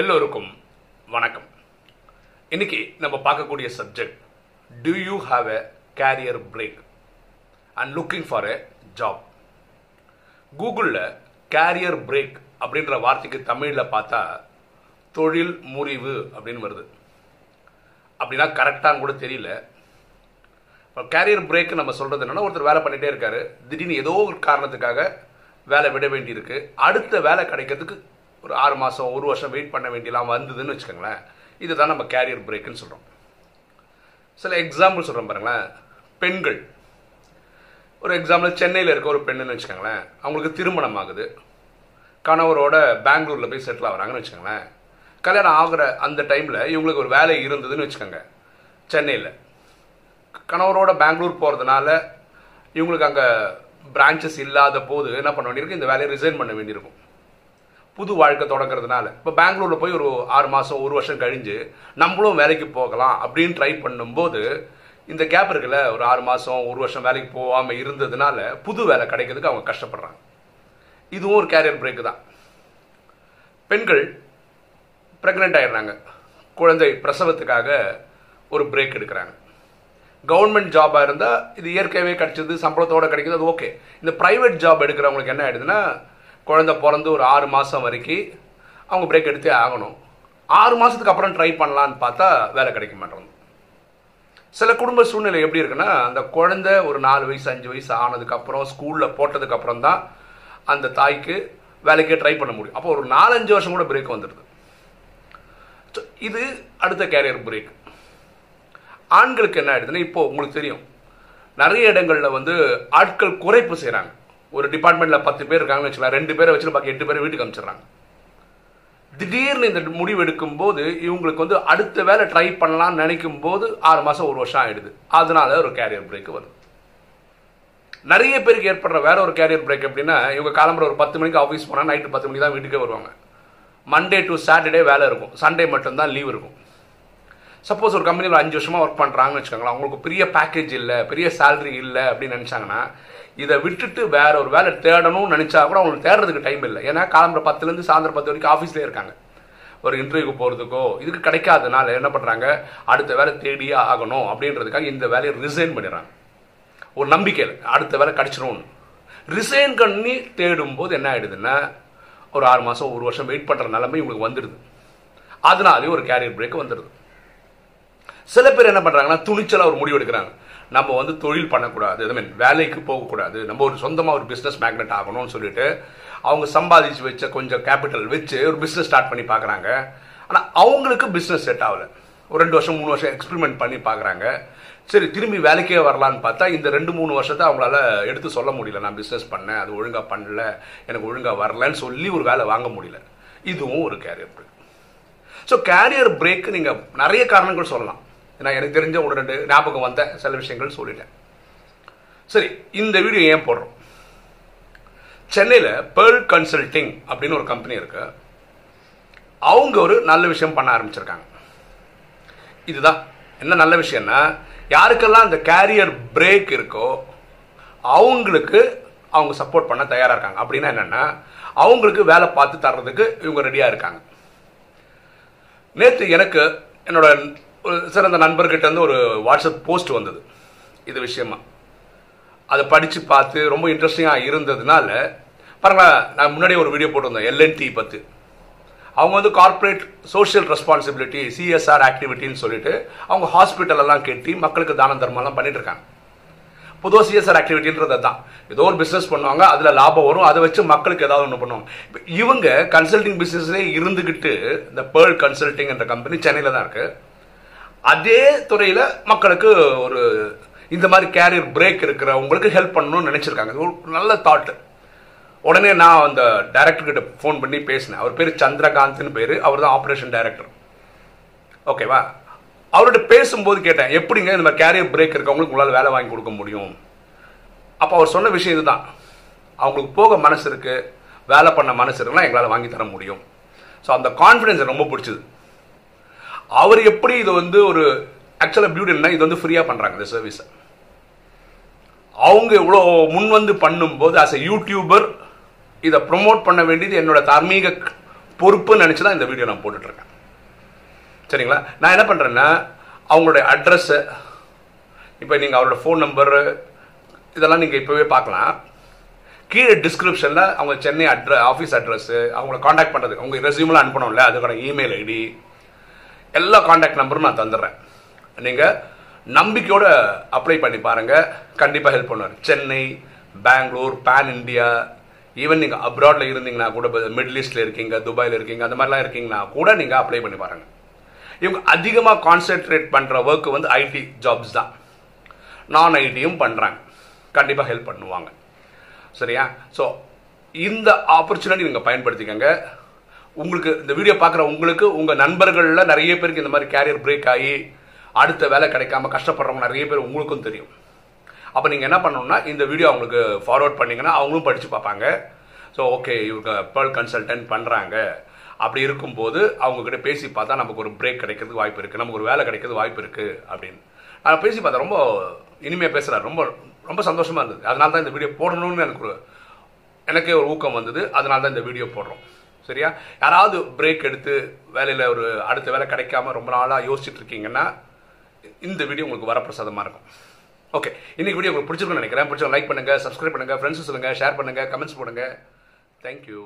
எல்லோருக்கும் வணக்கம். இன்னைக்கு நம்ம பார்க்கக்கூடிய subject do you have a career break and looking for a job கூகுளில் கேரியர் பிரேக் அப்படின்ற வார்த்தைக்கு தமிழில் பார்த்தா தொழில் முறிவு அப்படின்னு வருது. அப்படின்னா கரெக்டான்னு கூட தெரியல. இப்போ கேரியர் பிரேக் நம்ம சொல்கிறது என்னென்னா ஒருத்தர் வேலை பண்ணிகிட்டே இருக்காரு. திடீர்னு ஏதோ ஒரு காரணத்துக்காக வேலை விட வேண்டியிருக்கு. அடுத்த வேலை கிடைக்கிறதுக்கு ஒரு ஆறு மாதம் ஒரு வருஷம் வெயிட் பண்ண வேண்டியலாம் வந்ததுன்னு வச்சுக்கோங்களேன். இதுதான் நம்ம கேரியர் பிரேக்குன்னு சொல்கிறோம் சில எக்ஸாம்பிள் சொல்கிறோம் பாருங்களேன். பெண்கள். ஒரு எக்ஸாம்பிள் சென்னையில் இருக்க ஒரு பெண்ணுன்னு வச்சுக்கோங்களேன். அவங்களுக்கு திருமணம் ஆகுது. கணவரோட பெங்களூரில் போய் செட்டில் ஆகிறாங்கன்னு வச்சுக்கோங்களேன். கல்யாணம் ஆகிற அந்த டைமில் இவங்களுக்கு ஒரு வேலை இருந்ததுன்னு வச்சுக்கோங்க. சென்னையில். கணவரோட பெங்களூர் போகிறதுனால இவங்களுக்கு அங்கே பிரான்ச்சஸ் இல்லாத போது என்ன பண்ண வேண்டியிருக்கு? இந்த வேலையை ரிசைன் பண்ண வேண்டியிருக்கும். புது வாழ்க்கை தொடங்குறதுனால. இப்போ பெங்களூரில் போய் ஒரு ஆறு மாதம் ஒரு வருஷம் கழிஞ்சு நம்மளும் வேலைக்கு போகலாம் அப்படின்னு ட்ரை பண்ணும்போது இந்த கேப் இருக்குல்ல ஒரு ஆறு மாதம் ஒரு வருஷம் வேலைக்கு போகாமல் இருந்ததுனால புது வேலை கிடைக்கிறதுக்கு அவங்க கஷ்டப்படுறாங்க. இதுவும் ஒரு கேரியர் பிரேக்கு தான். பெண்கள் ப்ரெக்னென்ட் ஆகிடுறாங்க குழந்தை பிரசவத்துக்காக ஒரு பிரேக் எடுக்கிறாங்க. கவர்மெண்ட் ஜாபாக இருந்தால் இது இயற்கையாகவே கிடைச்சது சம்பளத்தோட கிடைக்குது அது ஓகே இந்த ப்ரைவேட் ஜாப் எடுக்கிறவங்களுக்கு என்ன ஆயிடுதுன்னா குழந்த பிறந்து ஒரு ஆறு மாதம் வரைக்கும் அவங்க பிரேக் எடுத்தே ஆகணும். ஆறு மாதத்துக்கு அப்புறம் ட்ரை பண்ணலான்னு பார்த்தா வேலை கிடைக்க மாட்டேங்குது. சில குடும்ப சூழ்நிலை எப்படி இருக்குன்னா அந்த குழந்தை ஒரு நாலு வயசு அஞ்சு வயசு ஆனதுக்கப்புறம் ஸ்கூலில் போட்டதுக்கப்புறம் தான் அந்த தாய்க்கு வேலைக்கே ட்ரை பண்ண முடியும். அப்போ ஒரு நாலஞ்சு வருஷம் கூட பிரேக் வந்துடுது. இது அடுத்த கேரியர் பிரேக் ஆண்களுக்கு என்ன ஆயிடுதுன்னா இப்போ உங்களுக்கு தெரியும். நிறைய இடங்களில் வந்து ஆட்கள் குறைப்பு செய்கிறாங்க ஒரு டிபார்ட்மெண்ட்டில் பத்து பேர் இருக்காங்கன்னு வச்சுக்கலாம். ரெண்டு பேரை வச்சுட்டு பாக்கி எட்டு பேரை வீட்டுக்கு அனுப்பிச்சிடுறாங்க திடீர்னு இந்த முடிவு எடுக்கும்போது இவங்களுக்கு வந்து அடுத்த வேலை ட்ரை பண்ணலாம்னு நினைக்கும் போது ஆறு மாதம் ஒரு வருஷம் ஆகிடுது அதனால ஒரு கேரியர் பிரேக் வருது. நிறைய பேருக்கு ஏற்படுற வேற ஒரு கேரியர் பிரேக் எப்படின்னா இவங்க காலம்புற ஒரு பத்து மணிக்கு ஆஃபீஸ் போனால் நைட்டு பத்து மணிக்கு தான் வீட்டுக்கே வருவாங்க. மண்டே டு சாட்டர்டே வேலை இருக்கும். சண்டே மட்டும்தான் லீவ் இருக்கும். சப்போஸ் ஒரு கம்பெனியில் அஞ்சு வருஷமாக ஒர்க் பண்ணுறாங்கன்னு வச்சுக்கோங்களேன். அவங்களுக்கு பெரிய பேக்கேஜ் இல்லை பெரிய சேலரி இல்லை அப்படின்னு நினச்சாங்கன்னா இதை விட்டுட்டு வேற ஒரு வேலை தேடணும்னு நினச்சா கூட அவங்களுக்கு தேடுறதுக்கு டைம் இல்லை. ஏன்னா காலம்புற பத்துலேருந்து சாயந்தரம் பத்து வரைக்கும் ஆஃபீஸ்லேயே இருக்காங்க. ஒரு இன்டர்வியூக்கு போகிறதுக்கோ இதுக்கு கிடைக்காதனால என்ன பண்ணுறாங்க அடுத்த வேலை தேடியே ஆகணும் அப்படின்றதுக்காக இந்த வேலையை ரிசைன் பண்ணிடுறாங்க. ஒரு நம்பிக்கையில் அடுத்த வேலை கிடச்சிரும்னு. ரிசைன் பண்ணி தேடும் போது என்ன ஆயிடுதுன்னா ஒரு ஆறு மாதம் ஒரு வருஷம் வெயிட் பண்ணுற நிலைமை இவங்களுக்கு வந்துடுது. அதனாலே ஒரு கேரியர் பிரேக் வந்துடுது. சில பேர் என்ன பண்ணுறாங்கன்னா துணிச்சலாக ஒரு முடிவு எடுக்கிறாங்க. நம்ம வந்து தொழில் பண்ணக்கூடாது. ஐ மீன் வேலைக்கு போகக்கூடாது. நம்ம ஒரு சொந்தமாக ஒரு பிஸ்னஸ் மேக்னெட் ஆகணும்னு சொல்லிட்டு அவங்க சம்பாதிச்சு வச்ச கொஞ்சம் கேபிட்டல் வச்சு ஒரு பிஸ்னஸ் ஸ்டார்ட் பண்ணி பார்க்குறாங்க. ஆனால் அவங்களுக்கு பிஸ்னஸ் செட் ஆகலை. ஒரு ரெண்டு வருஷம் மூணு வருஷம் எக்ஸ்பெரிமெண்ட் பண்ணி பார்க்குறாங்க. சரி திரும்பி வேலைக்கே வரலான்னு பார்த்தா இந்த ரெண்டு மூணு வருஷத்தை அவங்களால எடுத்து சொல்ல முடியல. நான் பிஸ்னஸ் பண்ணேன் அது ஒழுங்காக பண்ணல எனக்கு ஒழுங்காக வரலன்னு சொல்லி ஒரு வேலை வாங்க முடியல. இதுவும் ஒரு career break so career break நீங்கள் நிறைய காரணங்கள் சொல்லலாம். நான் எனக்கு தெரிஞ்ச ஒரு ரெண்டு ஞாபகம் வந்த சில விஷயங்கள் சொல்லிட்டேன். சரி இந்த வீடியோ ஏன் போடுறோம்? சென்னையில் பேர்ல் கன்சல்டிங் அப்படின்னு ஒரு கம்பெனி இருக்கு. அவங்க ஒரு நல்ல விஷயம் பண்ண ஆரம்பிச்சிருக்காங்க. இதுதான். என்ன நல்ல விஷயம்னா யாருக்கெல்லாம் அந்த கேரியர் பிரேக் இருக்கோ அவங்களுக்கு அவங்க சப்போர்ட் பண்ண தயாராக இருக்காங்க. அப்படின்னா என்னென்னா அவங்களுக்கு வேலை பார்த்து தர்றதுக்கு இவங்க ரெடியாக இருக்காங்க. நேற்று எனக்கு என்னோட சார் அந்த நண்பர்கிட்ட வந்து ஒரு வாட்ஸ்அப் போஸ்ட் வந்தது. இது விஷயமா. அதை படித்து பார்த்து ரொம்ப இன்ட்ரெஸ்டிங்காக இருந்ததுனால பாருங்களேன் நான் முன்னாடி ஒரு வீடியோ போட்டிருந்தேன் எல்என்டி பற்றி அவங்க வந்து கார்ப்பரேட் சோஷியல் ரெஸ்பான்சிபிலிட்டி சிஎஸ்ஆர் ஆக்டிவிட்டின்னு சொல்லிட்டு அவங்க ஹாஸ்பிட்டலெல்லாம் கட்டி மக்களுக்கு தான தர்மம்லாம் பண்ணிட்டு இருக்காங்க. பொதுவாக சிஎஸ்ஆர் ஆக்டிவிட்டின்றது தான் ஏதோ ஒரு பிஸ்னஸ் பண்ணுவாங்க அதில் லாபம் வரும் அதை வச்சு மக்களுக்கு ஏதாவது ஒன்று பண்ணுவாங்க. இப்போ இவங்க கன்சல்டிங் பிஸ்னஸ்லேயே இருந்துக்கிட்டு இந்த பேர்ல் கன்சல்டிங் என்ற கம்பெனி சென்னையில் தான் இருக்குது அதே துறையில் மக்களுக்கு ஒரு இந்த மாதிரி கேரியர் பிரேக் இருக்கிறவங்களுக்கு ஹெல்ப் பண்ணணும்னு நினச்சிருக்காங்க. ஒரு நல்ல தாட்டு உடனே நான் அந்த டைரக்டர் கிட்ட ஃபோன் பண்ணி பேசினேன். அவர் பேர் சந்திரகாந்த்னு பேர். அவர் தான் ஆப்ரேஷன் டைரக்டர் ஓகேவா அவர்கிட்ட பேசும்போது கேட்டேன் எப்படிங்க இந்த மாதிரி கேரியர் பிரேக் இருக்கவங்களுக்கு உங்களால் வேலை வாங்கி கொடுக்க முடியும்? அப்போ அவர் சொன்ன விஷயம் இதுதான். அவங்களுக்கு போக மனசு இருக்குது வேலை பண்ண மனசு இருக்குன்னா எங்களால் வாங்கி தர முடியும். ஸோ அந்த கான்ஃபிடென்ஸ் எனக்கு ரொம்ப பிடிச்சது. அவர் எப்படி இது வந்து ஒரு ஆக்சுவலாக பியூட்டின்னா இது வந்து ஃப்ரீயாக பண்ணுறாங்க இந்த சர்வீஸை அவங்க இவ்வளோ முன் வந்து பண்ணும்போது ஆஸ் எ யூடியூபர் இதை ப்ரொமோட் பண்ண வேண்டியது என்னோட தார்மீக பொறுப்புன்னு நினச்சி தான் இந்த வீடியோ நான் போட்டுட்ருக்கேன். சரிங்களா? நான் என்ன பண்ணுறேன்னா அவங்களுடைய அட்ரஸ்ஸு இப்போ நீங்கள் அவரோட ஃபோன் நம்பரு இதெல்லாம் நீங்கள் இப்போவே பார்க்கலாம். கீழே டிஸ்கிரிப்ஷனில் அவங்க சென்னை அட்ர ஆஃபீஸ் அட்ரஸ்ஸு அவங்கள காண்டாக்ட் பண்ணுறதுக்கு அவங்க ரெசியூமெலாம் அனுப்பணும்ல அதுக்கான இமெயில் ஐடி எல்லா காண்டாக்ட் நம்பரும் நான் தந்துடுறேன் நீங்கள் நம்பிக்கையோட அப்ளை பண்ணி பாருங்கள் கண்டிப்பாக ஹெல்ப் பண்ணுவார். Chennai Bangalore pan India even நீங்கள் அப்ராடில் இருந்தீங்கன்னா கூட மிடில் ஈஸ்டில் இருக்கீங்க துபாயில் இருக்கீங்க அந்த மாதிரிலாம் இருக்கீங்கன்னா கூட நீங்கள் அப்ளை பண்ணி பாருங்கள் இவங்க அதிகமாக கான்சென்ட்ரேட் பண்ணுற ஒர்க்கு வந்து ஐடி ஜாப்ஸ் தான். நான் ஐடியும் பண்ணுறாங்க கண்டிப்பாக ஹெல்ப் பண்ணுவாங்க. சரியா? ஸோ இந்த ஆப்பர்ச்சுனிட்டி நீங்கள் பயன்படுத்திக்கங்க. உங்களுக்கு இந்த வீடியோ பார்க்குற உங்களுக்கு உங்கள் நண்பர்களில் நிறைய பேருக்கு இந்த மாதிரி கேரியர் பிரேக் ஆகி அடுத்த வேலை கிடைக்காம கஷ்டப்படுறவங்க நிறைய பேர் உங்களுக்கும் தெரியும். அப்போ நீங்கள் என்ன பண்ணணும்னா இந்த வீடியோ அவங்களுக்கு ஃபார்வர்ட் பண்ணிங்கன்னா அவங்களும் படித்து பார்ப்பாங்க. ஸோ ஓகே இவங்க பேர்ல் கன்சல்டன்ட் பண்ணுறாங்க அப்படி இருக்கும்போது அவங்கக்கிட்ட பேசி பார்த்தா நமக்கு ஒரு பிரேக் கிடைக்கிறதுக்கு வாய்ப்பு இருக்குது நமக்கு ஒரு வேலை கிடைக்கிறது வாய்ப்பு இருக்குது அப்படின்னு. நான் பேசி பார்த்தேன் ரொம்ப இனிமையாக பேசுகிறார் ரொம்ப ரொம்ப சந்தோஷமாக இருந்தது. அதனால தான் இந்த வீடியோ போடணும்னு எனக்கு ஒரு எனக்கே ஒரு ஊக்கம் வந்தது. அதனால தான் இந்த வீடியோ போடுறோம். சரியா? யாராவது பிரேக் எடுத்து வேலையில் ஒரு அடுத்த வேலை கிடைக்காம ரொம்ப நாளாக யோசிச்சுட்டு இருக்கீங்கன்னா இந்த வீடியோ உங்களுக்கு வரப்பிரசாதமாக இருக்கும். ஓகே இன்னைக்கு வீடியோ உங்களுக்கு பிடிச்சிருக்குன்னு நினைக்கிறேன். பிடிச்சவங்க லைக் பண்ணுங்கள் சப்ஸ்கிரைப் பண்ணுங்கள் ஃப்ரெண்ட்ஸ் சொல்லுங்கள் ஷேர் பண்ணுங்கள் கமெண்ட்ஸ் போடுங்க. தேங்க்யூ